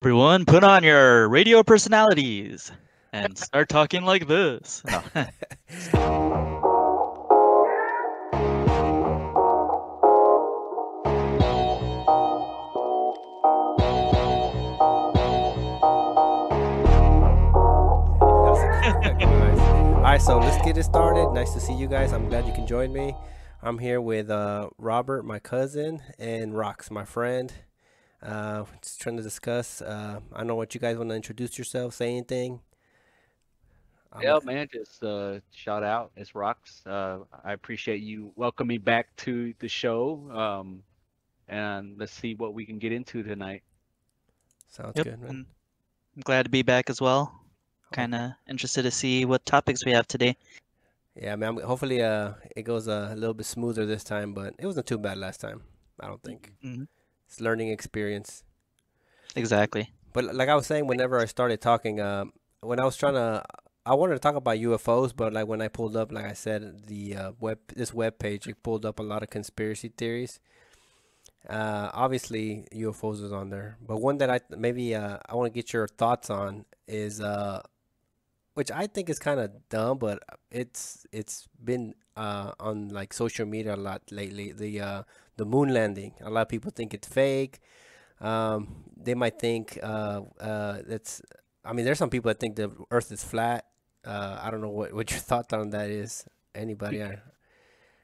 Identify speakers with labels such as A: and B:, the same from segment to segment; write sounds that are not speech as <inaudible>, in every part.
A: Everyone, put on your radio personalities and start talking like this. No. <laughs>
B: All right, so let's get it started. Nice to see you guys. I'm glad you can join me. I'm here with uh, Robert, my cousin, and Rox, my friend. Uh, just trying to discuss. Uh, I don't know what you guys want to introduce yourself, say anything. I'm-
C: Yeah, man, just uh, shout out. It's Rocks. Uh, I appreciate you welcoming me back to the show. Um, and let's see what we can get into tonight.
B: Sounds
A: Yep,
B: good, man.
A: I'm glad to be back as well. Kind of interested to see what topics we have today.
B: Yeah, man. Hopefully, uh, it goes uh, a little bit smoother this time, but it wasn't too bad last time. I don't think
A: hmm
B: it's learning experience.
A: Exactly.
B: But like I was saying, whenever I started talking, um, when I was trying to, I wanted to talk about UFOs, but like when I pulled up, like I said, the uh, web this web page, it pulled up a lot of conspiracy theories. Uh, obviously, UFOs is on there, but one that I maybe uh, I want to get your thoughts on is, uh, which I think is kind of dumb, but it's it's been uh, on like social media a lot lately. The uh, the moon landing. A lot of people think it's fake. Um, they might think uh, uh, that's. I mean, there's some people that think the Earth is flat. Uh, I don't know what, what your <laughs> thought on that is. Anybody? I-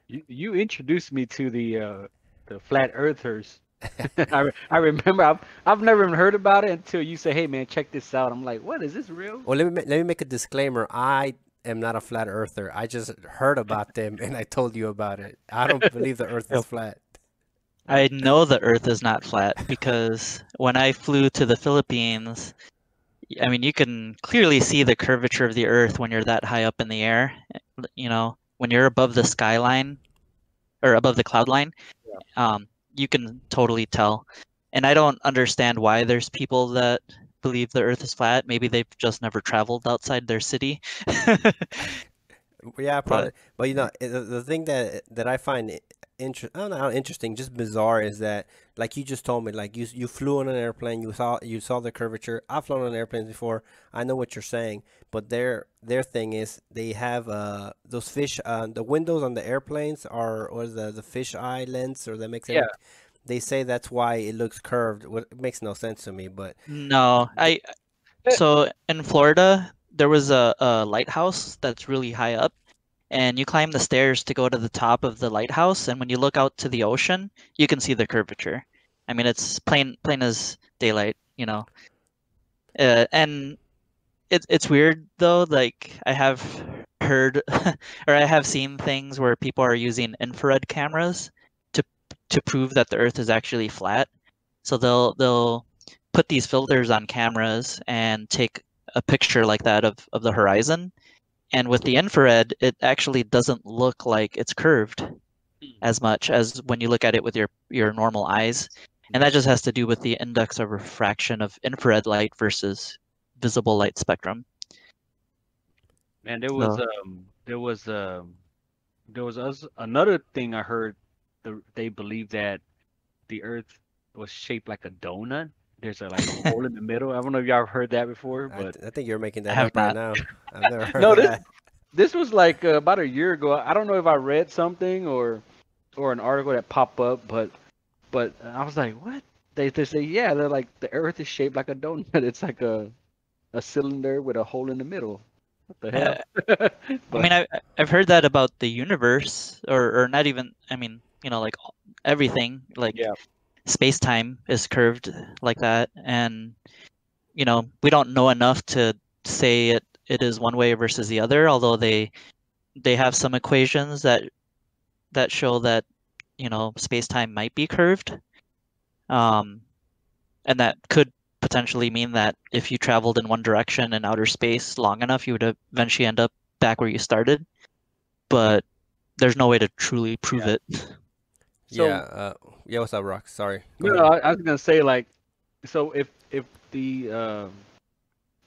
C: You you introduced me to the uh, the flat earthers. <laughs> I, I remember I've I've never even heard about it until you say, "Hey, man, check this out." I'm like, "What is this real?"
B: Well, let me let me make a disclaimer. I am not a flat earther. I just heard about them and I told you about it. I don't believe the Earth is flat.
A: I know the Earth is not flat because when I flew to the Philippines, I mean, you can clearly see the curvature of the Earth when you're that high up in the air. You know, when you're above the skyline or above the cloud line, um, you can totally tell. And I don't understand why there's people that believe the Earth is flat. Maybe they've just never traveled outside their city. <laughs>
B: Yeah, probably. But you know, the, the thing that that I find inter- I don't know, not interesting, just bizarre is that like you just told me, like you you flew on an airplane, you saw you saw the curvature. I've flown on airplanes before. I know what you're saying, but their their thing is they have uh those fish uh the windows on the airplanes are or the the fish eye lens or that makes
C: Yeah.
B: every- They say that's why it looks curved. What makes no sense to me, but
A: No, I so in Florida there was a, a lighthouse that's really high up and you climb the stairs to go to the top of the lighthouse and when you look out to the ocean you can see the curvature. I mean it's plain plain as daylight, you know. Uh, and it's it's weird though, like I have heard <laughs> or I have seen things where people are using infrared cameras to prove that the earth is actually flat. So they'll they'll put these filters on cameras and take a picture like that of, of the horizon. And with the infrared, it actually doesn't look like it's curved as much as when you look at it with your, your normal eyes. And that just has to do with the index of refraction of infrared light versus visible light spectrum.
C: Man, there was
A: So-
C: um there was um there was another thing I heard. The, they believe that the Earth was shaped like a donut. There's a like a <laughs> hole in the middle. I don't know if y'all have heard that before, but
B: th- I think you're making that up right now. <laughs> I've never heard
C: No, this-
B: that.
C: this was like uh, about a year ago. I don't know if I read something or or an article that popped up, but but I was like, what? They they say yeah, they're like the Earth is shaped like a donut. <laughs> It's like a a cylinder with a hole in the middle. What the hell?
A: I
C: But-
A: mean, I, I've heard that about the universe, or, or not even, I mean, you know, like everything, like
C: Yeah.
A: space time is curved like that. And, you know, we don't know enough to say it, it is one way versus the other, although they they have some equations that that show that, you know, space time might be curved. Um, and that could potentially mean that if you traveled in one direction in outer space long enough, you would eventually end up back where you started. But there's no way to truly prove
C: Yeah.
A: it.
C: So-
B: yeah, uh, yeah. What's up, Rock? Sorry. Go
C: No. I, I was gonna say like, so if if the um,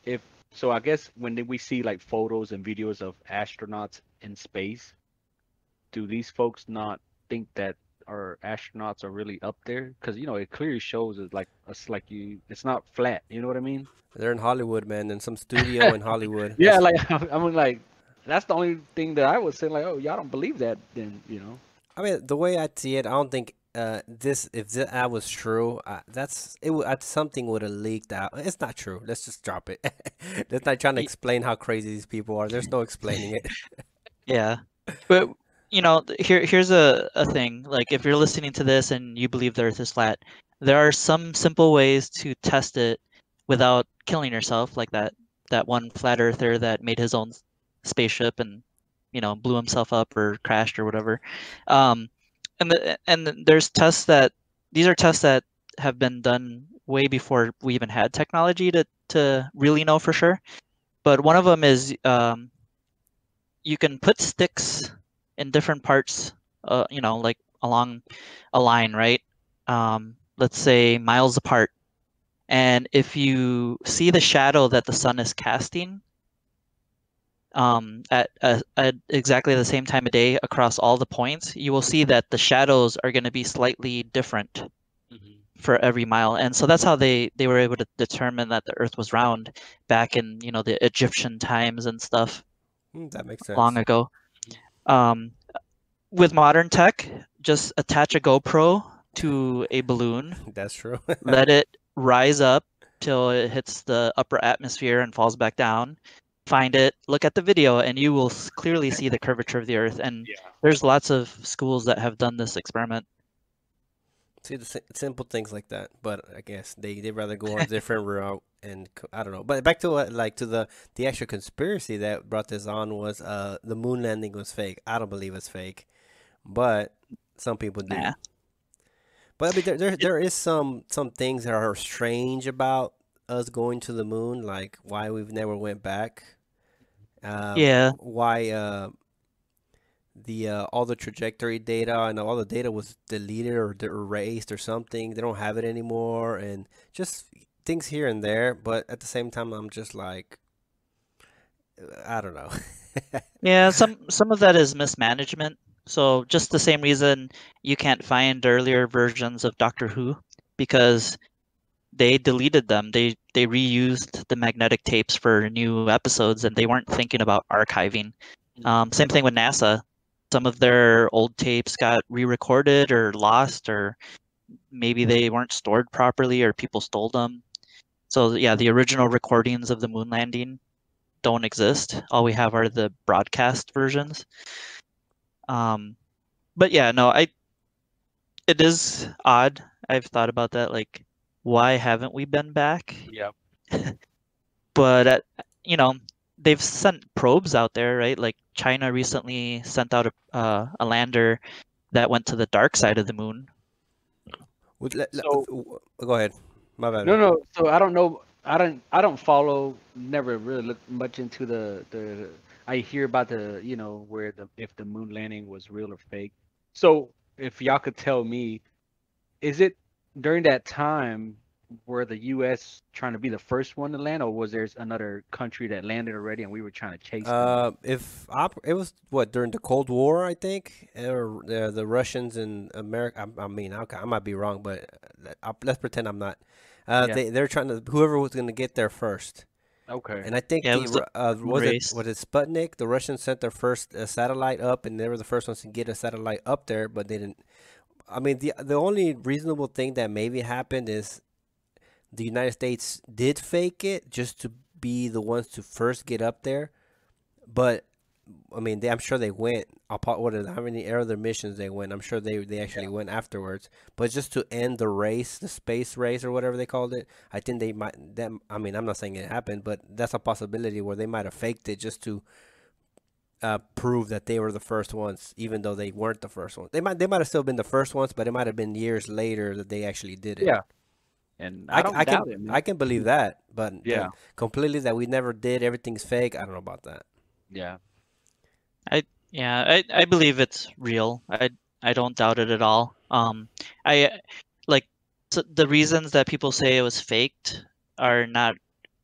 C: if so, I guess when we see like photos and videos of astronauts in space, do these folks not think that our astronauts are really up there because you know it clearly shows it like it's like you it's not flat. You know what I mean?
B: They're in Hollywood, man, in some studio in Hollywood. <laughs>
C: Yeah,
B: That's-
C: like <laughs> I'm like that's the only thing that I would say like oh y'all don't believe that then you know
B: I mean, the way I see it, I don't think uh, this if th- that was true, uh, that's it. Uh, something would have leaked out. It's not true. Let's just drop it. <laughs> Let's not trying to explain how crazy these people are. There's no explaining it. <laughs>
A: Yeah, but you know, here here's a a thing. Like if you're listening to this and you believe the Earth is flat, there are some simple ways to test it without killing yourself, like that that one flat earther that made his own spaceship and you know blew himself up or crashed or whatever. Um, and the, and there's tests that these are tests that have been done way before we even had technology to to really know for sure. But one of them is um, you can put sticks in different parts, uh, you know, like along a line, right? Um, let's say miles apart. And if you see the shadow that the sun is casting um, at, at, at exactly the same time of day across all the points, you will see that the shadows are going to be slightly different for every mile. And so that's how they, they were able to determine that the Earth was round back in, you know, the Egyptian times and stuff
B: Hmm, that makes sense.
A: long ago. Um, with modern tech, just attach a GoPro to a balloon, <laughs>
B: That's true.
A: let <laughs> it rise up till it hits the upper atmosphere and falls back down. Find it, look at the video, and you will clearly see the curvature of the Earth. And
C: yeah
A: there's lots of schools that have done this experiment.
B: See the si- simple things like that, but I guess they they rather go on a different <laughs> route and I don't know. But back to what like to the the actual conspiracy that brought this on was uh the moon landing was fake. I don't believe it's fake, but some people do.
A: Nah.
B: But I mean, there, there there is some some things that are strange about us going to the moon, like why we've never went back. Um,
A: Yeah,
B: why uh, the uh, all the trajectory data and all the data was deleted or erased or something. They don't have it anymore, and just things here and there. But at the same time, I'm just like, uh, I don't know. <laughs>
A: yeah. Some some of that is mismanagement. So just the same reason you can't find earlier versions of Doctor Who because they deleted them. They they reused the magnetic tapes for new episodes, and they weren't thinking about archiving. Um, same thing with NASA. Some of their old tapes got re-recorded or lost, or maybe they weren't stored properly, or people stole them. So yeah, the original recordings of the moon landing don't exist. All we have are the broadcast versions. Um, but yeah, no, I. It is odd. I've thought about that. Like, why haven't we been back?
C: yeah <laughs>
A: but uh, you know they've sent probes out there right like china recently sent out a, uh, a lander that went to the dark side of the moon
B: Would- let- let-
C: So-
B: go ahead. My bad.
C: no no so I don't know I don't I don't follow never really look much into the the I hear about the you know where the if the moon landing was real or fake so if y'all could tell me is it during that time were the U.S. trying to be the first one to land, or was there another country that landed already and we were trying to chase them?
B: Uh, if op- it was what during the Cold War, I think, or uh, the Russians and America. I, I mean, I, I might be wrong, but uh, I, let's pretend I'm not. Uh,
C: Yeah.
B: they they're trying to whoever was going to get there first,
C: okay.
B: and I think
A: Yeah, it
B: the,
A: was the
B: uh, was it was it Sputnik? The Russians sent their first uh, satellite up, and they were the first ones to get a satellite up there, but they didn't. I mean, the the only reasonable thing that maybe happened is the United States did fake it just to be the ones to first get up there, but I mean, they, I'm sure they went. Apart, what is how many other missions they went? I'm sure they they actually went afterwards. But just to end the race, the space race or whatever they called it, I think they might. Them, I mean, I'm not saying it happened, but that's a possibility where they might have faked it just to uh, prove that they were the first ones, even though they weren't the first ones. They might they might have still been the first ones, but it might have been years later that they actually did it.
C: Yeah. and I,
B: I,
C: don't
B: I can
C: it.
B: I can believe that, but
C: Yeah.
B: completely that we never did. Everything's fake. I don't know about that.
C: yeah.
A: I yeah i, I believe it's real i i don't doubt it at all um i like so the reasons that people say it was faked are not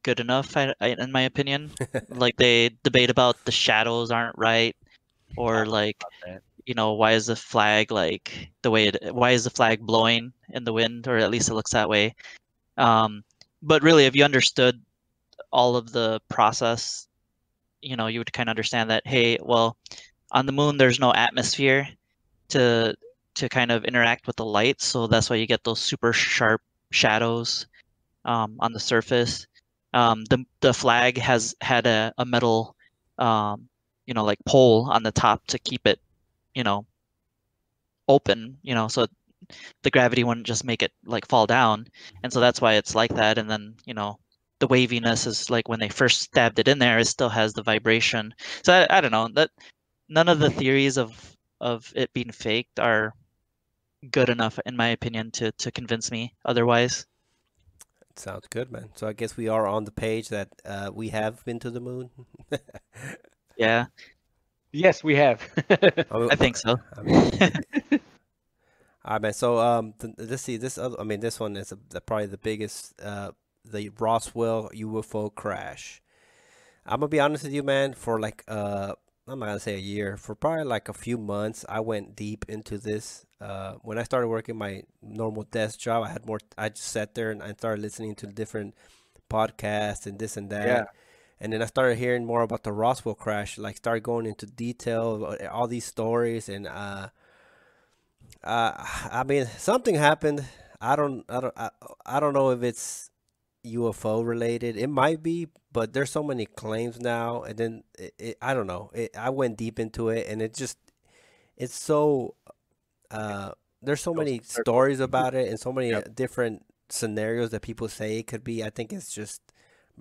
A: good enough I, I, in my opinion <laughs> like they debate about the shadows aren't right or like you know, why is the flag like the way it? Why is the flag blowing in the wind, or at least it looks that way? Um, but really, if you understood all of the process, you know, you would kind of understand that. Hey, well, on the moon, there's no atmosphere to to kind of interact with the light, so that's why you get those super sharp shadows um, on the surface. Um, the the flag has had a, a metal, um, you know, like pole on the top to keep it, you know, open, you know, so the gravity wouldn't just make it like fall down, and so that's why it's like that. And then you know, the waviness is like when they first stabbed it in there, it still has the vibration. So I, I don't know that none of the theories of of it being faked are good enough in my opinion to to convince me otherwise
B: Sounds good, man. So I guess we are on the page that uh, we have been to the moon. <laughs>
A: yeah
C: Yes, we have.
B: I
A: i think so
B: I mean, <laughs> all right, man. So um, th- let's see. This other, I mean, this one is a, the, probably the biggest. Uh, the Roswell UFO crash. I'm gonna be honest with you, man. For like uh, I'm not gonna say a year. For probably like a few months, I went deep into this. Uh, when I started working my normal desk job, I had more. I just sat there and I started listening to different podcasts and this and that.
C: Yeah.
B: And then I started hearing more about the Roswell crash. Like, started going into detail uh, all these stories, and uh, uh, I mean, something happened. I don't, I don't, I, I don't know if it's UFO related. It might be, but there's so many claims now, and then it, it, I don't know. It, I went deep into it, and it just, it's so, uh, there's so many stories about it, and so many
C: Yep.
B: uh, different scenarios that people say it could be. I think it's just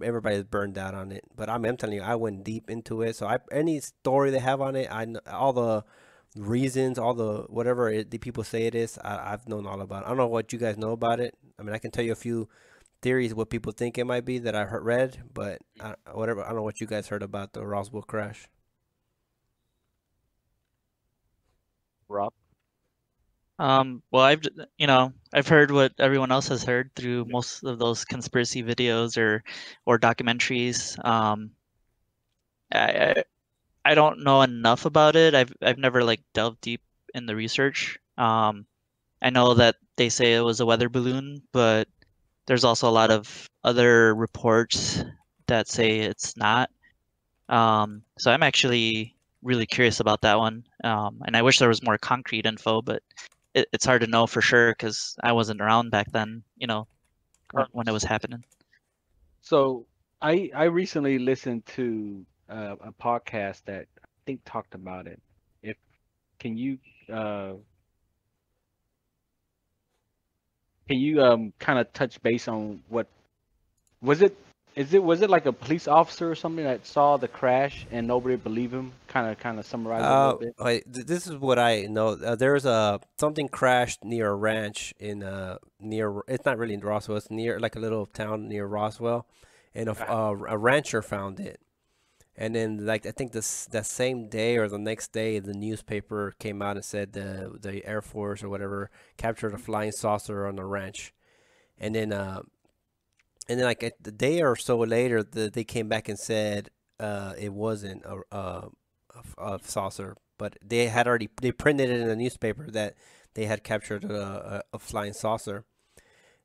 B: everybody's burned out on it. But I'm, I'm telling you, I went deep into it. So I any story they have on it, I kn- all the reasons, all the whatever it, the people say it is, I, I've known all about. it. I don't know what you guys know about it. I mean, I can tell you a few theories what people think it might be that I heard read, but I, whatever. I don't know what you guys heard about the Roswell crash.
C: Rob.
A: Um well i've you know i've heard what everyone else has heard through most of those conspiracy videos or or documentaries. Um i i, don't know enough about it. I've i've never like delved deep in the research. Um i know that they say it was a weather balloon but there's also a lot of other reports that say it's not. Um so i'm actually really curious about that one. Um and i wish there was more concrete info but it, it's hard to know for sure because I wasn't around back then, you know, when, when it was happening.
C: So I I recently listened to uh, a podcast that I think talked about it. If can you uh can you um kind of touch base on what was it is it was it like a police officer or something that saw the crash and nobody believed him? Kind of kind of summarize it a
B: Uh,
C: little bit.
B: wait, this is what I know. Uh, there's a something crashed near a ranch in uh near. It's not really in Roswell. It's near like a little town near Roswell, and a, uh, a rancher found it. And then like I think this that same day or the next day, the newspaper came out and said the the Air Force or whatever captured a flying saucer on the ranch, and then uh, and then like a the day or so later, the, they came back and said uh it wasn't a a saucer, but they had already they printed it in the newspaper that they had captured a, a, a flying saucer.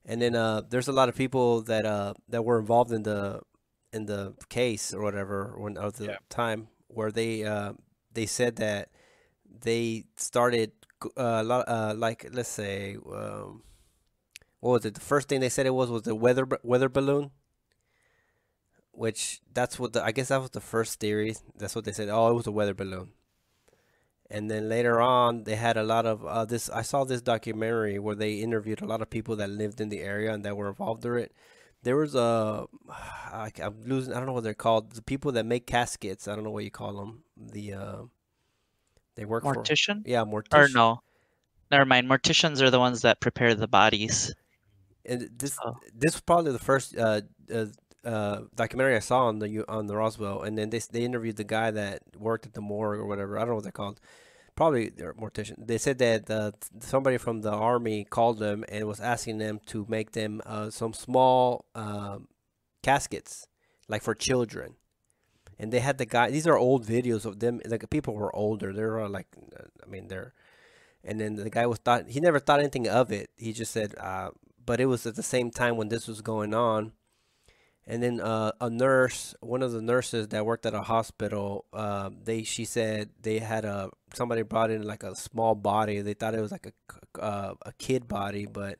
B: And then uh, there's a lot of people that uh, that were involved in the in the case or whatever when of the
C: Yeah.
B: time where they uh, they said that they started uh, a lot uh, like let's say um, what was it the first thing they said it was was the weather weather balloon which that's what the I guess that was the first theory that's what they said oh it was a weather balloon and then later on they had a lot of uh, this i saw this documentary where they interviewed a lot of people that lived in the area and that were involved in it there was a <sighs> I, i'm losing i don't know what they're called the people that make caskets i don't know what you call them the uh they work for
A: Mortician?
B: yeah
A: Or
B: mortician
A: no? Never mind. Morticians are the ones that prepare the bodies.
B: And this
A: Oh.
B: this was probably the first uh, uh, uh, documentary I saw on the on the Roswell, and then they they interviewed the guy that worked at the morgue or whatever. I don't know what they're called. Probably they're mortician. They said that uh, somebody from the army called them and was asking them to make them uh, some small um, caskets, like for children. and they had the guy. These are old videos of them. Like people were older. They were like, uh, I mean, they're. And then the guy was thought he never thought anything of it. He just said, uh, but it was at the same time when this was going on. And then uh, a nurse, one of the nurses that worked at a hospital, uh, they she said they had a somebody brought in like a small body. They thought it was like a uh, a kid body, but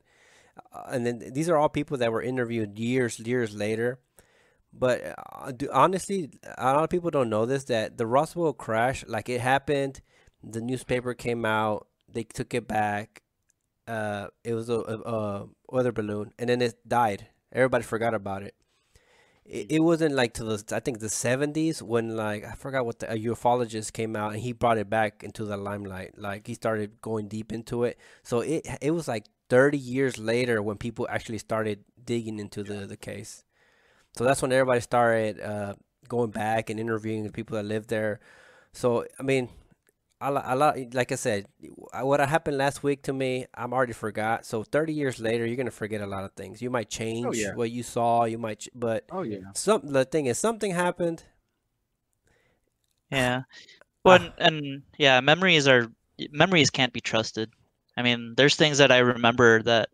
B: uh, and then these are all people that were interviewed years years later but uh, honestly, a lot of people don't know this that the Roswell crash, like it happened, the newspaper came out, they took it back. Uh, it was a, a, a weather balloon, and then it died. Everybody forgot about it. It, it wasn't like to the I think the seventies when like I forgot what the a ufologist came out and he brought it back into the limelight. Like he started going deep into it. So it it was like thirty years later when people actually started digging into the the case. So that's when everybody started uh, going back and interviewing the people that lived there. So I mean, a lot, a lot, like I said, what happened last week to me, I'm already forgot. So 30 years later, you're gonna forget a lot of things. You might
C: Oh
B: change
C: yeah.
B: what you saw. You might, but
C: Oh yeah.
B: some the thing is something happened.
A: Yeah. <sighs>
B: Ah.
A: Well, and, and yeah, memories are memories can't be trusted. I mean, there's things that I remember that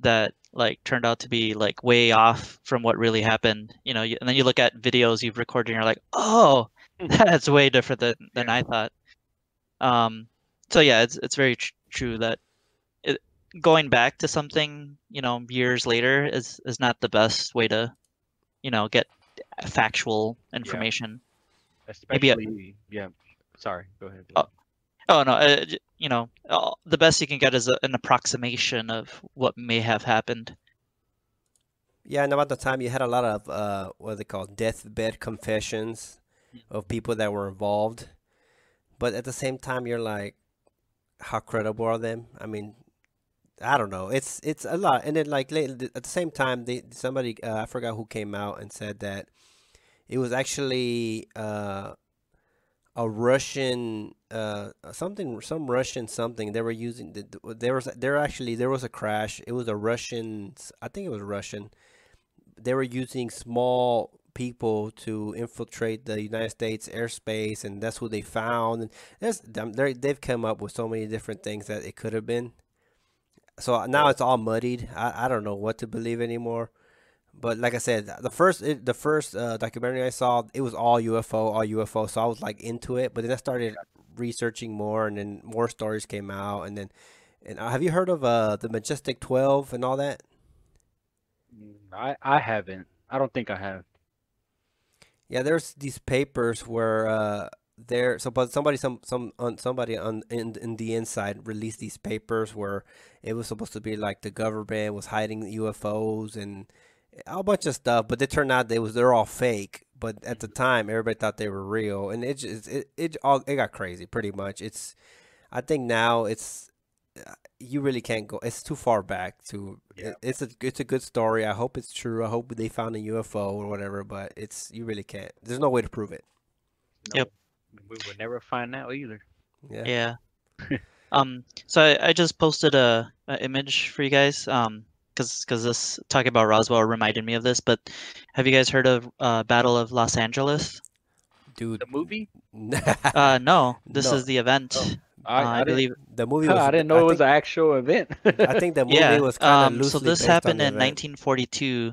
A: that like turned out to be like way off from what really happened. You know, you, and then you look at videos you've recorded and you're like, oh, <laughs> that's way different than than I thought. Um, so yeah, it's it's very tr- true that it, going back to something, you know, years later is is not the best way to, you know, get factual information. Maybe a-
C: yeah. Sorry. Go ahead.
A: Oh, Oh no, uh, you know, uh, the best you can get is a, an approximation of what may have happened.
B: Yeah, and about the time you had a lot of uh, what are they called deathbed confessions of people that were involved, but at the same time you're like, how credible are them? I mean, I don't know. It's it's a lot, and then like at the same time, they somebody uh, I forgot who came out and said that it was actually uh, a Russian uh, something some Russian something they were using. the- the- There was there actually there was a crash. It was a Russian. I think it was Russian. They were using small people to infiltrate the United States airspace, and that's who they found. And they're- they've come up with so many different things that it could have been. So uh, now it's all muddied. I, I don't know what to believe anymore. But like I said, the first it, the first uh, documentary I saw, it was all UFO, all UFO. So I was like into it. But then I started researching more, and then more stories came out. And then, and uh, have you heard of uh, the Majestic Twelve and all that?
C: Mm, I I haven't. I don't think I have.
B: Yeah, there's these papers where uh, there. So, but somebody, some some on somebody on in in the inside released these papers where it was supposed to be like the government was hiding UFOs and a bunch of stuff, but it turned out they was they're all fake. But at the time, everybody thought they were real, and it just it it all it got crazy pretty much. It's I think now it's you really can't go. It's too far back to.
C: Yeah.
B: It's a it's a good story. I hope it's true. I hope they found a UFO or whatever. But it's you really can't. There's no way to prove it.
A: Yep.
C: We would never find out either.
B: Yeah.
A: Yeah. <laughs> um. So I, I just posted a, a image for you guys. Um. Because because this talking about Roswell reminded me of this. But have you guys heard of uh, Battle of Los Angeles?
B: Dude.
C: The movie? <laughs>
A: Uh. No. This
B: No.
A: is the event.
C: Oh, I,
A: I,
C: I, didn't,
A: believe.
B: the movie <laughs> was.
C: I didn't know it was
B: think,
C: an actual event.
B: I think the <laughs> movie
A: Yeah.
B: was kind of
A: Um.
B: loosely
A: So this
B: based
A: happened
B: the
A: in 1942.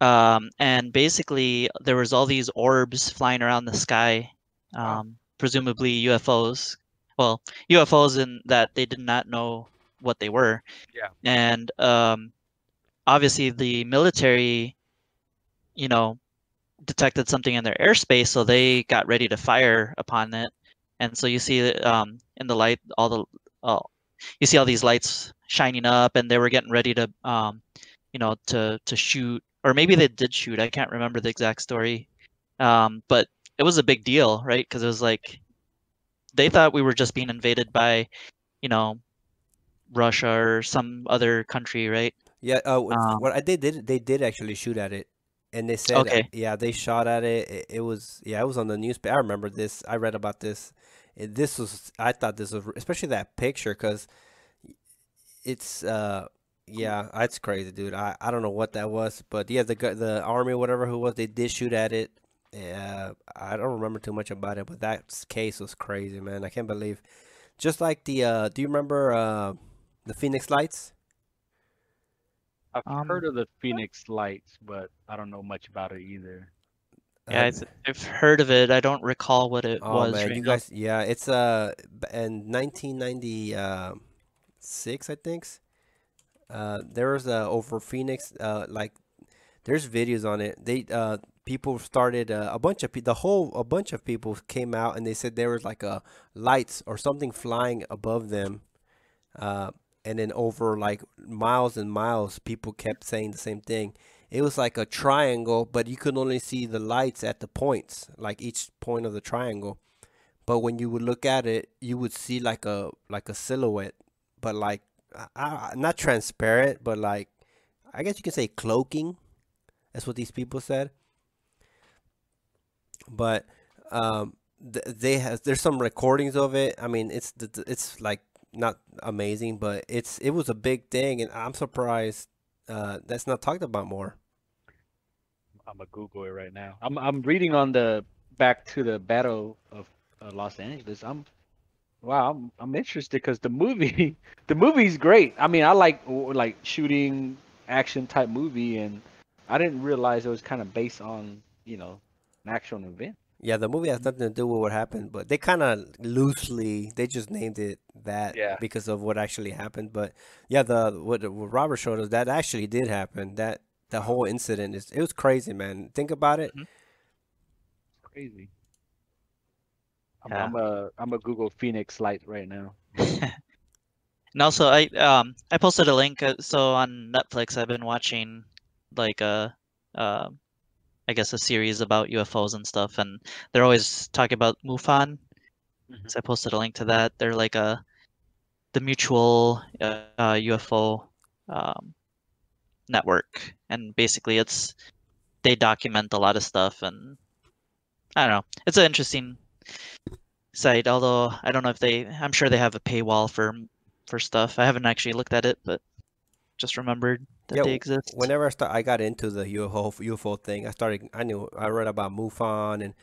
A: Um. And basically, there was all these orbs flying around the sky. Um. Presumably UFOs. Well, UFOs in that they did not know what they were.
C: Yeah.
A: And um, obviously the military, you know, detected something in their airspace, so they got ready to fire upon it. And so you see um, in the light all the uh, you see all these lights shining up, and they were getting ready to um, you know to to shoot, or maybe they did shoot. I can't remember the exact story, um, but it was a big deal, right? Because it was like they thought we were just being invaded by, you know, Russia or some other country, right?
B: Yeah. Uh, what
A: Um,
B: what I did, did they did actually shoot at it, and they said,
A: Okay.
B: yeah, they shot at it. it. It was yeah, it was on the newspaper. I remember this. I read about this. It, this was I thought this was especially that picture because it's uh yeah, it's crazy, dude. I I don't know what that was, but yeah, the the army whatever who was they did shoot at it. Yeah, I don't remember too much about it, but that case was crazy, man. I can't believe. Just like the uh, do you remember uh, the Phoenix Lights?
C: I've
A: Um,
C: heard of the Phoenix Lights, but I don't know much about it either.
A: Yeah, I
B: Uh,
A: th- I've heard of it. I don't recall what it
B: Oh
A: was
B: man,
A: right
B: you guys, yeah, it's uh b- in 1996, I think. s- Uh, there was uh over Phoenix, uh, like there's videos on it. They uh people started uh, a bunch of pe- the whole a bunch of people came out and they said there was like a lights or something flying above them, uh, and then over like miles and miles, people kept saying the same thing. It was like a triangle, but you could only see the lights at the points, like each point of the triangle. But when you would look at it, you would see like a like a silhouette, but like I, not transparent, but like I guess you could say cloaking. That's what these people said. But um, th- they have there's some recordings of it. I mean, it's it's like not amazing, but it's it was a big thing, and I'm surprised uh, that's not talked about more.
C: I'm gonna Google it right now. I'm I'm reading on the back to the Battle of uh, Los Angeles. I'm wow. I'm I'm interested because the movie <laughs> the movie's great. I mean, I like like shooting action type movie, and I didn't realize it was kind of based on you know an actual event.
B: Yeah, the movie has nothing to do with what happened, but they kind of loosely they just named it that
C: Yeah.
B: because of what actually happened. But yeah, the what, what Robert showed us that actually did happen. That the whole incident is it was crazy, man. Think about it.
A: Mhm.
C: Crazy. I'm
A: Yeah.
C: I'm a I'm a Google Phoenix Light right now. <laughs>
A: And also, I um I posted a link. uh, So on Netflix, I've been watching like a uh, I guess a series about UFOs and stuff, and they're always talking about MUFON.
C: Mhm.
A: So I posted a link to that. They're like a the mutual uh, uh, UFO um, network, and basically it's they document a lot of stuff, and I don't know. It's an interesting site, although I don't know if they. I'm sure they have a paywall for for stuff. I haven't actually looked at it, but just remembered that
B: Yeah,
A: they exist.
B: Whenever I start, I got into the UFO UFO thing. I started. I knew. I read about MUFON and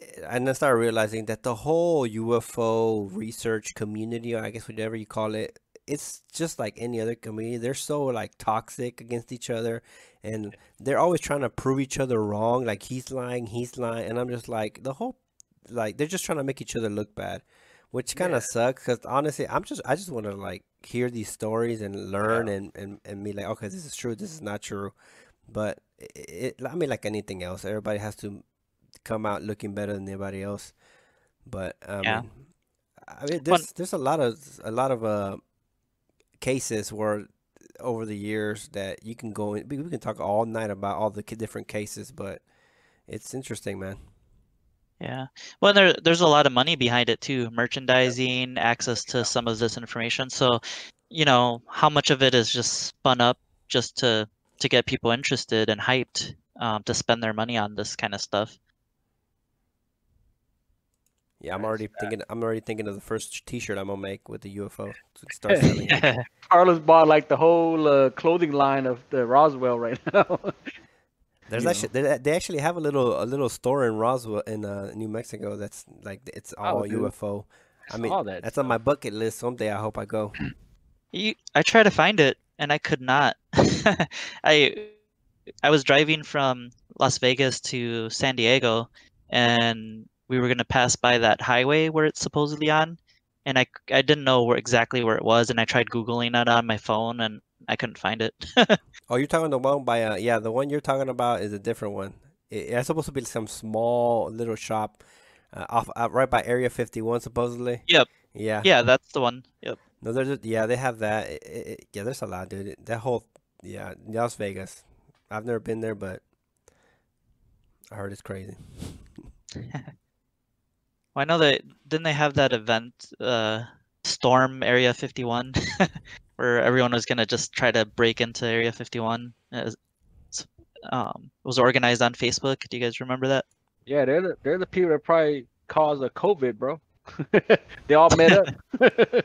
B: eh, and I started realizing that the whole UFO research community, or I guess whatever you call it, it's just like any other community. They're so like toxic against each other, and they're always trying to prove each other wrong. Like he's lying, he's lying, and I'm just like the whole, like they're just trying to make each other look bad, which kind
C: Yeah.
B: of sucks. Cause honestly, I'm just I just want to like hear these stories and learn and and and be like, okay, this is true, this is not true, but it, it I mean like anything else, everybody has to come out looking better than anybody else. But I
A: Yeah.
B: I mean, there's there's a lot of a lot of uh cases where over the years that you can go in. We, we can talk all night about all the different cases, but it's interesting, man.
A: Yeah. Well, there there's a lot of money behind it too, merchandising, access to some of this information. So, you know, how much of it is just spun up just to to get people interested and hyped um, to spend their money on this kind of stuff.
B: Yeah, I'm already thinking. I'm already thinking of the first T-shirt I'm gonna make with the UFO to start <laughs> selling. it. <laughs>
C: Carlos bought like the whole uh, clothing line of the Roswell right <laughs> now.
B: There's
C: You
B: actually they, they actually have a little a little store in Roswell in uh, New Mexico that's like it's all
C: Oh.
B: UFO. I mean,
C: saw that
B: that's on my bucket list. Someday I hope I go.
A: You, I tried to find it and I could not. <laughs> I I was driving from Las Vegas to San Diego and we were gonna pass by that highway where it's supposedly on and I I didn't know where exactly where it was and I tried googling it on my phone and I couldn't find it. <laughs>
B: Oh, you're talking the one by uh yeah, the one you're talking about is a different one. It, it's supposed to be some small little shop uh, off uh, right by Area 51 supposedly.
A: Yep.
B: Yeah.
A: yeah, that's the one. Yep.
B: No, there's a, yeah, they have that. It, it, it- yeah, there's a lot, dude. That whole yeah, Las Vegas. I've never been there, but I heard it's crazy. <laughs>
A: Well, I know that didn't they have that event, uh, Storm Area 51, <laughs> where everyone was gonna just try to break into Area 51. As, s- um, it was organized on Facebook. Do you guys remember that?
C: yeah, they're the, they're the people that probably caused a COVID, bro. <laughs> they all met up. <laughs> <laughs>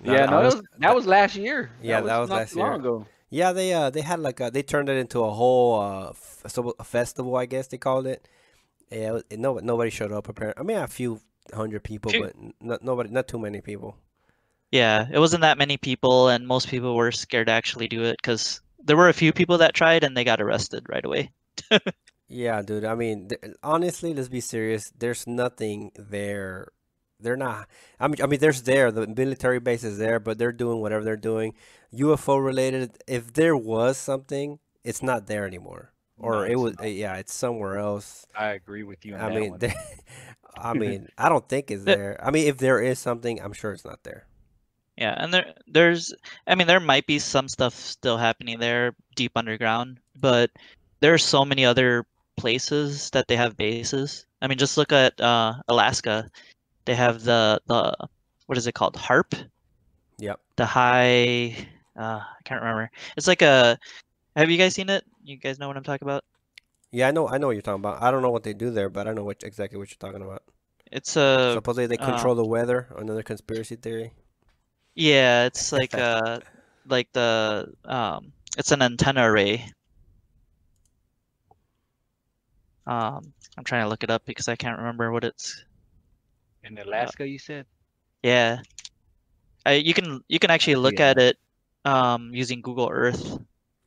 B: No,
C: yeah,
B: I
C: no, that
B: was-
C: was, that was last year.
B: Yeah, that was
C: not
B: last
C: long
B: year.
C: ago.
B: Yeah, they uh they had like a they turned it into a whole uh f- so- festival, I guess they called it. Yeah, it it- no, nobody showed up. Apparently, I mean, a few hundred people,
C: Few-
B: but n- not nobody, not too many people.
A: Yeah, it wasn't that many people, and most people were scared to actually do it because there were a few people that tried and they got arrested right away. <laughs>
B: Yeah, dude. I mean, th- honestly, let's be serious. There's nothing there. They're not. I mean, I mean, there's there. The military base is there, but they're doing whatever they're doing. UFO related. If there was something, it's not there anymore,
C: No,
B: or it
C: it's
B: was.
C: not.
B: Eh, yeah, it's somewhere else.
C: I agree with you on
B: I
C: that
B: mean,
C: one.
B: they, <laughs> I mean, <laughs> I don't think it's there. I mean, if there is something, I'm sure it's not there.
A: Yeah, and there there's I mean there might be some stuff still happening there deep underground, but there are so many other places that they have bases. I mean just look at uh Alaska. They have the the what is it called? HAARP?
B: Yep.
A: The high uh I can't remember. It's like a have you guys seen it? You guys know what I'm talking about?
B: Yeah, I know. I know what you're talking about. I don't know what they do there, but I know what exactly what you're talking about.
A: It's a
B: Supposedly they
A: uh,
B: control the weather. Another conspiracy theory.
A: Yeah, it's like uh like the um it's an antenna array. Um I'm trying to look it up because I can't remember what it's
C: In Alaska, you said?
A: yeah. I you can you can actually look
C: Yeah.
A: at it um using Google Earth.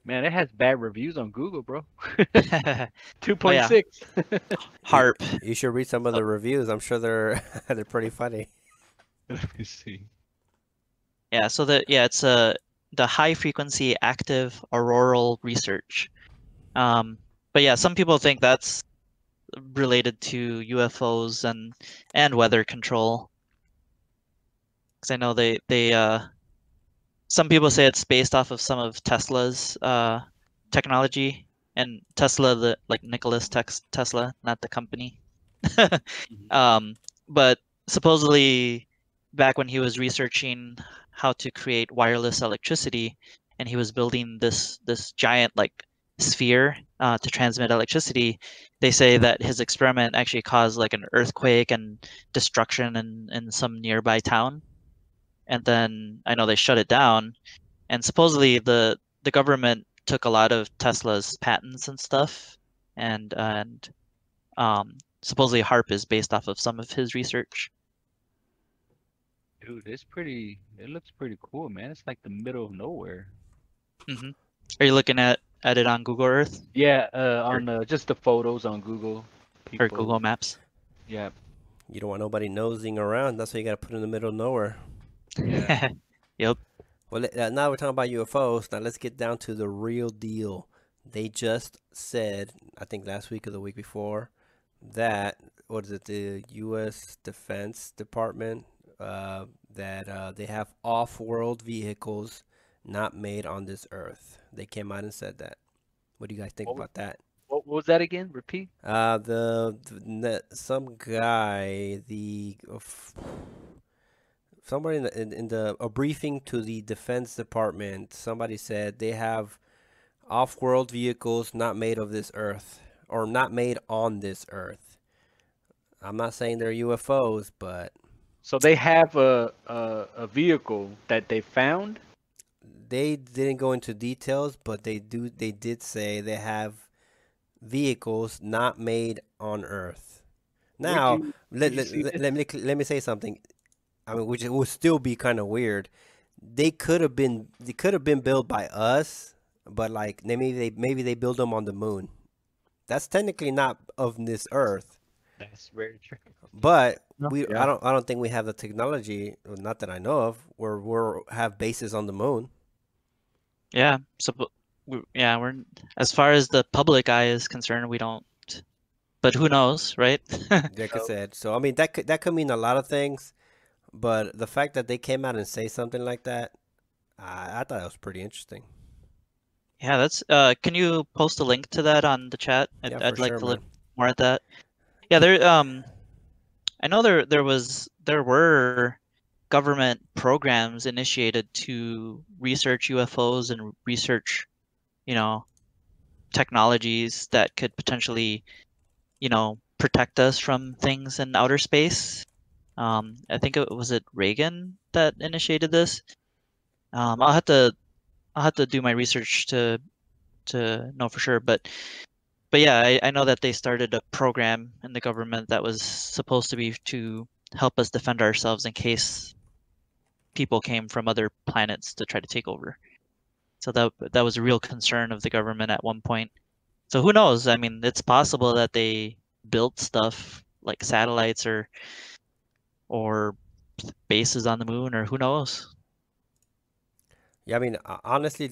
C: Man, it has bad reviews on Google, bro. <laughs> <laughs>
A: Two
C: point six. <laughs> HAARP.
B: You should read some of the reviews. I'm sure they're they're pretty funny.
C: Let me see.
A: Yeah, so the yeah, it's a the high frequency active auroral research. Um, but yeah, some people think that's related to UFOs and and weather control. Because I know they they uh some people say it's based off of some of Tesla's uh technology and Tesla the like Nicholas Tex Tesla, not the company. <laughs> Um, but supposedly back when he was researching how to create wireless electricity and he was building this this giant like sphere uh, to transmit electricity. They say that his experiment actually caused like an earthquake and destruction in in some nearby town. And then i know they shut it down and supposedly the the government took a lot of tesla's patents and stuff and and um supposedly HAARP is based off of some of his research
C: Dude, it's pretty, it looks pretty cool, man. It's like the middle of nowhere. Mhm.
A: are you looking at at it on google earth
C: Yeah, uh, on uh, just the photos on Google.
A: or google maps
C: Yeah.
B: You don't want nobody nosing around. That's why you got to put it in the middle of nowhere.
C: Yeah. <laughs>
B: yep. Well, uh, now we're talking about UFOs. Now let's get down to the real deal. They just said, I think last week or the week before, that what is it? The U.S. Defense Department uh, that uh, they have off-world vehicles not made on this Earth. They came out and said that. What do you guys think
C: What was-
B: about that?
C: What, was that again? Repeat.
B: Uh, the, the some guy, the uh, somewhere in the in, in the a briefing to the Defense Department, somebody said they have off-world vehicles not made of this Earth or not made on this Earth. I'm not saying they're UFOs, but
C: So they have a, a a vehicle that they found.
B: they didn't go into details, but they do they did say they have vehicles not made on Earth. Now,
C: you-
B: let, let, let, let me let me say something. I mean, which would still be kind of weird. They could have been they could have been built by us, but like maybe they maybe they build them on the moon. That's technically not of this Earth,
C: That's very true.
B: but we
C: yeah.
B: I don't I don't think we have the technology, not that I know of, where we're have bases on the moon.
A: Yeah, so bu- we- yeah, we're as far as the public eye is concerned, we don't. But who knows, right? <laughs>
B: Like I said, so I mean that could that could mean a lot of things, but the fact that they came out and say something like that, I, I thought it was pretty interesting.
A: Yeah, that's. Uh, can you post a link to that on the chat? I'd,
B: Yeah,
A: I'd
B: for
A: like
B: sure,
A: to look more at that. Yeah, there. Um, I know there there was there were government programs initiated to research UFOs and research, you know, technologies that could potentially, you know, protect us from things in outer space. Um, I think it was it Reagan that initiated this. Um, I'll have to I'll have to do my research to to know for sure, but but yeah, I, I know that they started a program in the government that was supposed to be to help us defend ourselves in case people came from other planets to try to take over. So that that was a real concern of the government at one point. So who knows? I mean, it's possible that they built stuff like satellites or or bases on the moon or who knows.
B: Yeah, I mean, honestly,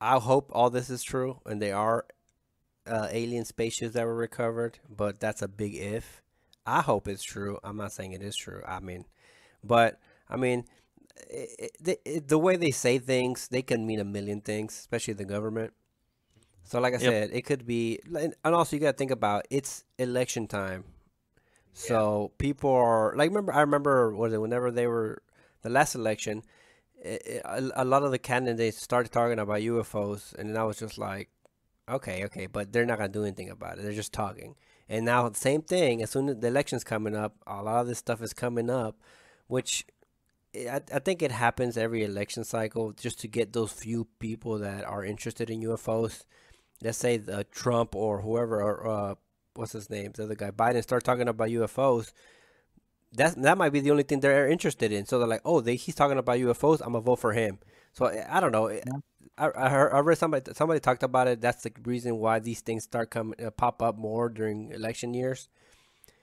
B: I hope all this is true and they are uh, alien spaceships that were recovered, but that's a big if. I hope it's true. I'm not saying it is true. I mean, but I mean, it, it, it, the way they say things, they can mean a million things, especially the government. So, like I yep. said, it could be, and also you got to think about it's election time. So yeah. people are like, remember, I remember was it whenever they were the last election, a, a lot of the candidates started talking about UFOs, and I was just like, okay, okay, but they're not gonna do anything about it. They're just talking. And now the same thing. As soon as the election's coming up, a lot of this stuff is coming up, which I, I think it happens every election cycle just to get those few people that are interested in UFOs. Let's say the Trump or whoever, or uh, what's his name, the other guy, Biden, start talking about UFOs. That that might be the only thing they're interested in. So they're like, oh, they, he's talking about UFOs. I'm gonna vote for him. So I don't know. Yeah. I, I heard I read somebody somebody talked about it. That's the reason why these things start coming uh, pop up more during election years.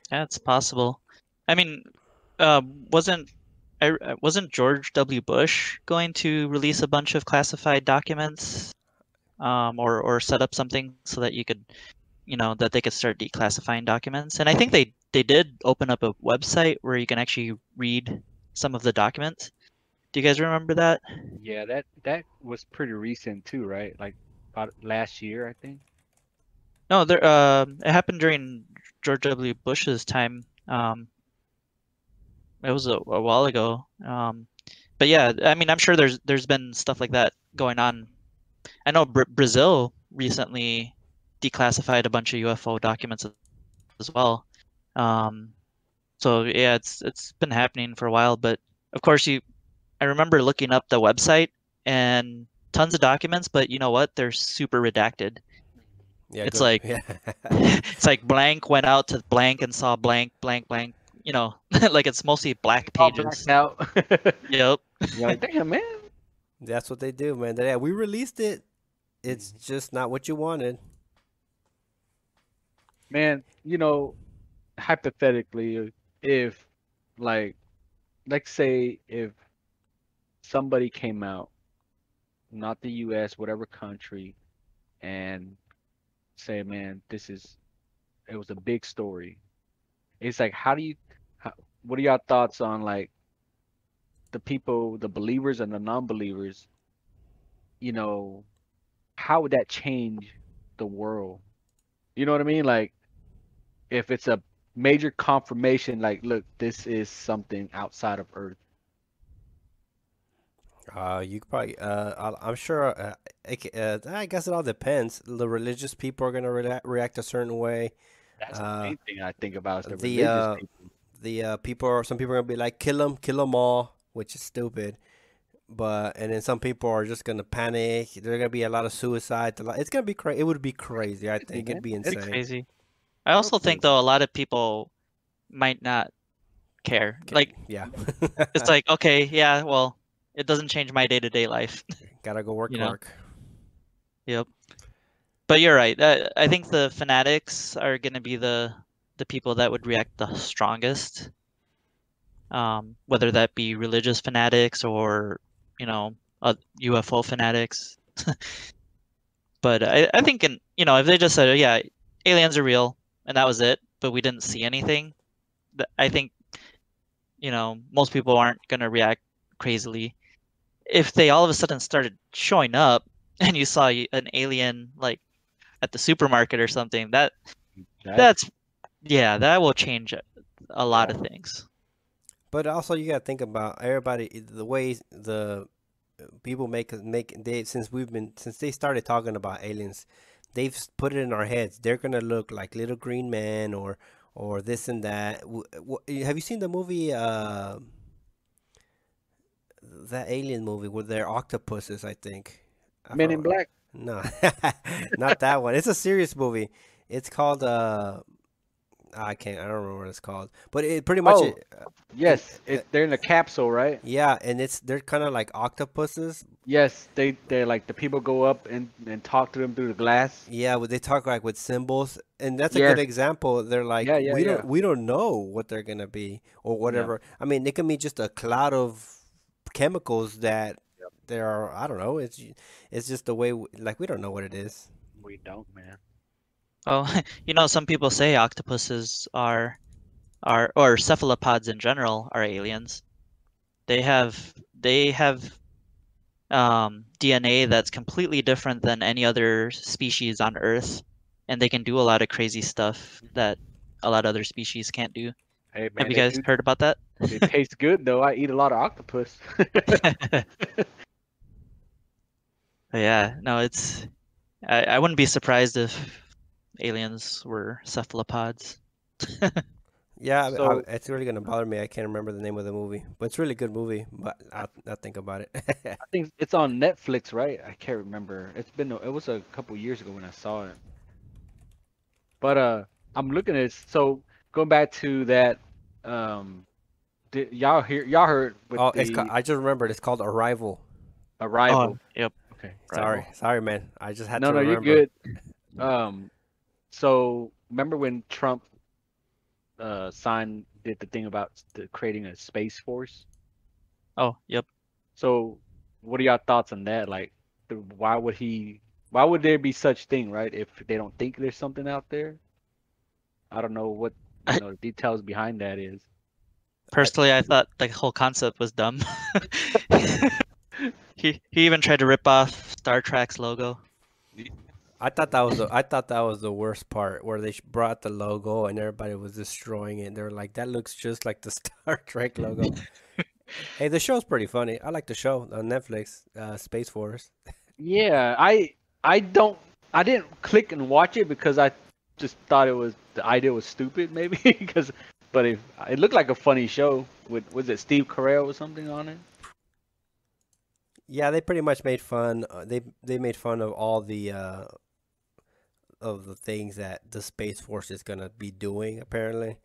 A: That's possible. I mean, uh, wasn't I, uh, wasn't George W. Bush going to release a bunch of classified documents, um, or or set up something so that you could, you know, that they could start declassifying documents? And I think they they did open up a website where you can actually read some of the documents. Do you guys remember that?
C: Yeah, that that was pretty recent too, right? Like about last year, I think.
A: No, there. Uh, it happened during George W. Bush's time. Um, it was a, a while ago. Um, but yeah, I mean, I'm sure there's there's been stuff like that going on. I know Br- Brazil recently declassified a bunch of UFO documents as well. Um, so yeah, it's it's been happening for a while. But of course, you I remember looking up the website and tons of documents, but you know what? They're super redacted. Yeah, it's good. like yeah. <laughs> it's like blank went out to blank and saw blank, blank, blank you know, <laughs> like it's mostly black pages.
C: All
A: out. <laughs> yep.
C: You're like, damn, man.
B: That's what they do, man. Yeah, we released it. It's just not what you wanted.
C: Man, you know, hypothetically, if like, let's say if somebody came out, not the U.S., whatever country, and say, man, this is, it was a big story. It's like, how do you what are your thoughts on like the people, the believers and the non-believers? You know, how would that change the world? You know what I mean? Like, if it's a major confirmation, like, look, this is something outside of Earth.
B: Uh, you could probably. Uh, I'm sure. Uh, uh, I guess it all depends. The religious people are gonna re- react a certain way.
C: That's the main uh, thing I think about. the, the religious uh, people
B: the uh, people are some people are gonna be like kill them, kill them all, which is stupid. But and then some people are just gonna panic. There's gonna be a lot of suicide. It's gonna be crazy. It would be crazy. I think it'd be insane.
A: It's crazy. I also think though a lot of people might not care. Like
B: yeah,
A: it's <laughs> like okay, yeah, well, it doesn't change my day to day life. <laughs>
B: Gotta go work, you know? work.
A: Yep. But you're right. Uh, I think the fanatics are gonna be the the people that would react the strongest, um, whether that be religious fanatics or you know uh, UFO fanatics. <laughs> but I, I think in you know if they just said oh, yeah aliens are real and that was it, but we didn't see anything, I think you know most people aren't gonna react crazily. If they all of a sudden started showing up <laughs> and you saw an alien like at the supermarket or something, that that's yeah, that will change a lot of things.
B: But also, you got to think about everybody. The way the people make make they since we've been since they started talking about aliens, they've put it in our heads. They're gonna look like little green men or or this and that. Have you seen the movie? Uh, that alien movie where they're octopuses, I think.
C: I Men in Black.
B: No, <laughs> not that one. It's a serious movie. It's called uh, I can't. I don't remember what it's called. But it pretty much.
C: Oh.
B: it-
C: Yes,
B: Uh,
C: it, they're in a capsule, right?
B: yeah, and it's they're kind of like octopuses.
C: Yes, they they like the people go up and and talk to them through the glass.
B: Yeah, but they talk like with symbols, and that's a
C: Yes.
B: good example. They're like,
C: Yeah, yeah,
B: we
C: yeah.
B: don't we don't know what they're gonna be or whatever. I mean, it can be just a cloud of chemicals that there are. I don't know. It's it's just the way w- like we don't know what it is.
C: We don't, man.
A: Oh, <laughs> you know, some people say octopuses are are or cephalopods in general are aliens. They have they have um, DNA that's completely different than any other species on Earth, and they can do a lot of crazy stuff that a lot of other species can't do.
C: Hey, man,
A: Have you guys
C: do-
A: heard about that? <laughs>
C: It tastes good though. I eat a lot of octopus. <laughs>
A: Yeah, no, it's I, I wouldn't be surprised if aliens were cephalopods. <laughs>
B: Yeah,
C: So-
B: I, it's really gonna bother me. I can't remember the name of the movie, but it's a really good movie. But I'll, I'll think about it.
C: I think it's on Netflix, right? I can't remember. It's been a- it was a couple years ago when I saw it. But uh, I'm looking at it. So going back to that, um, did y'all hear? Y'all heard with
B: oh,
C: the
B: it's ca- I just remembered. It's called Arrival.
C: arrival?
A: Oh, yep.
C: Okay.
B: Sorry,
A: Arrival.
B: sorry, man. I just had
C: No,
B: to
C: no,
B: remember.
C: you're good. Um, so remember when Trump uh signed did the thing about the, creating a space force?
A: Oh, yep.
C: So, what are y'all thoughts on that? Like, the, why would he? Why would there be such thing, right? If they don't think there's something out there, I don't know what
A: I-
C: you know the details behind that is.
A: Personally, I thought the whole concept was dumb. <laughs> he he even tried to rip off Star Trek's logo.
B: I thought that was the, I thought that was the worst part where they brought the logo and everybody was destroying it. They were like, "That looks just like the <laughs> Star Trek logo." <laughs> hey, the show's pretty funny. I like the show on Netflix, uh, Space Force.
C: Yeah, I I don't I didn't click and watch it because I just thought it was the idea was stupid maybe <laughs> because but it it looked like a funny show with was it Steve Carell or something on it?
B: Yeah, they pretty much made fun. Uh, they they made fun of all the uh, of the things that the Space Force is gonna be doing. Apparently,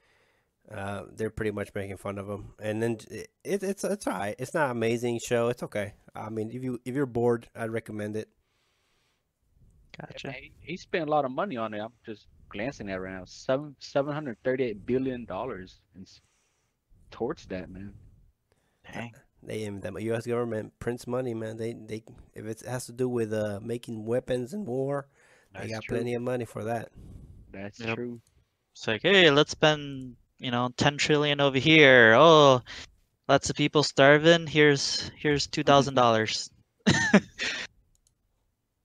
B: uh, they're pretty much making fun of them. And then it, it it's it's alright. It's not an amazing show. It's okay. I mean, if you if you're bored, I'd recommend it.
A: Gotcha.
C: He, he spent a lot of money on it. I'm just glancing at it right now. Seven seven hundred thirty eight billion dollars and towards that man.
A: Dang.
B: They and the U.S. government prints money, man. They they if it has to do with uh making weapons and war, they got
C: true.
B: plenty of money for that.
C: That's
A: Yep.
C: true.
A: It's like, hey, let's spend, you know, 10 trillion over here. Oh, lots of people starving. Here's here's two thousand dollars. <laughs>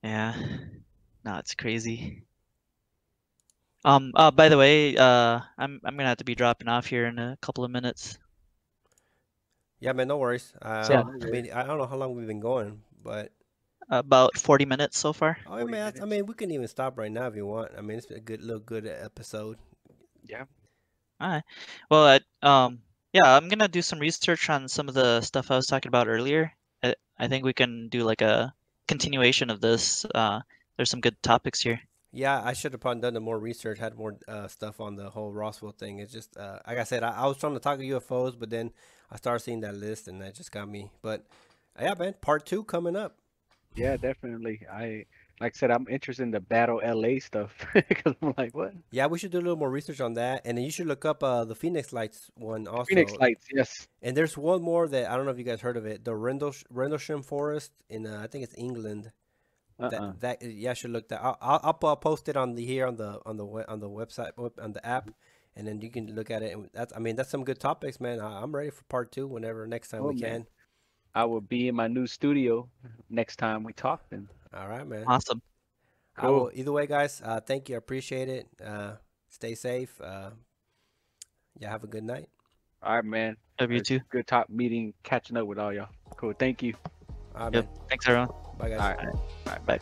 A: Yeah. No, it's crazy. Um, uh, by the way, uh, I'm I'm gonna have to be dropping off here in a couple of minutes.
B: Yeah, man. No worries. Uh,
A: So-
B: I mean, I don't know how long we've been going, but
A: About 40 minutes so far.
B: oh,
C: 40
B: man, I- I mean, we can even stop right now if you want. I mean, it's a good little good episode. Yeah.
A: Alright. Well, I, um, yeah, I'm gonna do some research on some of the stuff I was talking about earlier. I, I think we can do like a continuation of this. Uh, there's some good topics here.
B: Yeah, I should have probably done the more research, had more uh, stuff on the whole Roswell thing. It's just, uh, like I said, I, I was trying to talk UFOs, but then I started seeing that list, and that just got me. But yeah, man, part two coming up.
C: Yeah, definitely. I like I said, I'm interested in the Battle LA stuff <laughs> because I'm like, what?
B: Yeah, we should do a little more research on that, and then you should look up uh, the Phoenix Lights one also.
C: Phoenix Lights, yes.
B: And there's one more that I don't know if you guys heard of it. The Rendlesham Forest in uh, I think it's England.
C: Uh-uh.
B: That that yeah, I should look that. I'll, I'll I'll I'll post it on the here on the on the on the website on the app, and then you can look at it. And that's I mean that's some good topics, man. I, I'm ready for part two whenever next time
C: Oh,
B: we
C: man.
B: can.
C: I will be in my new studio next time we talk. Then
B: All right, man.
A: Awesome.
B: I will,
C: Cool.
B: either way, guys. Uh, thank you. I appreciate it. Uh, stay safe. Uh, yeah, have a good night.
C: all right, man.
A: Love you too.
C: Good talk meeting, catching up with all y'all. Cool. Thank you.
B: All right,
A: Yep.
B: man.
A: Thanks everyone.
B: Bye, guys.
C: All right. All right. Bye.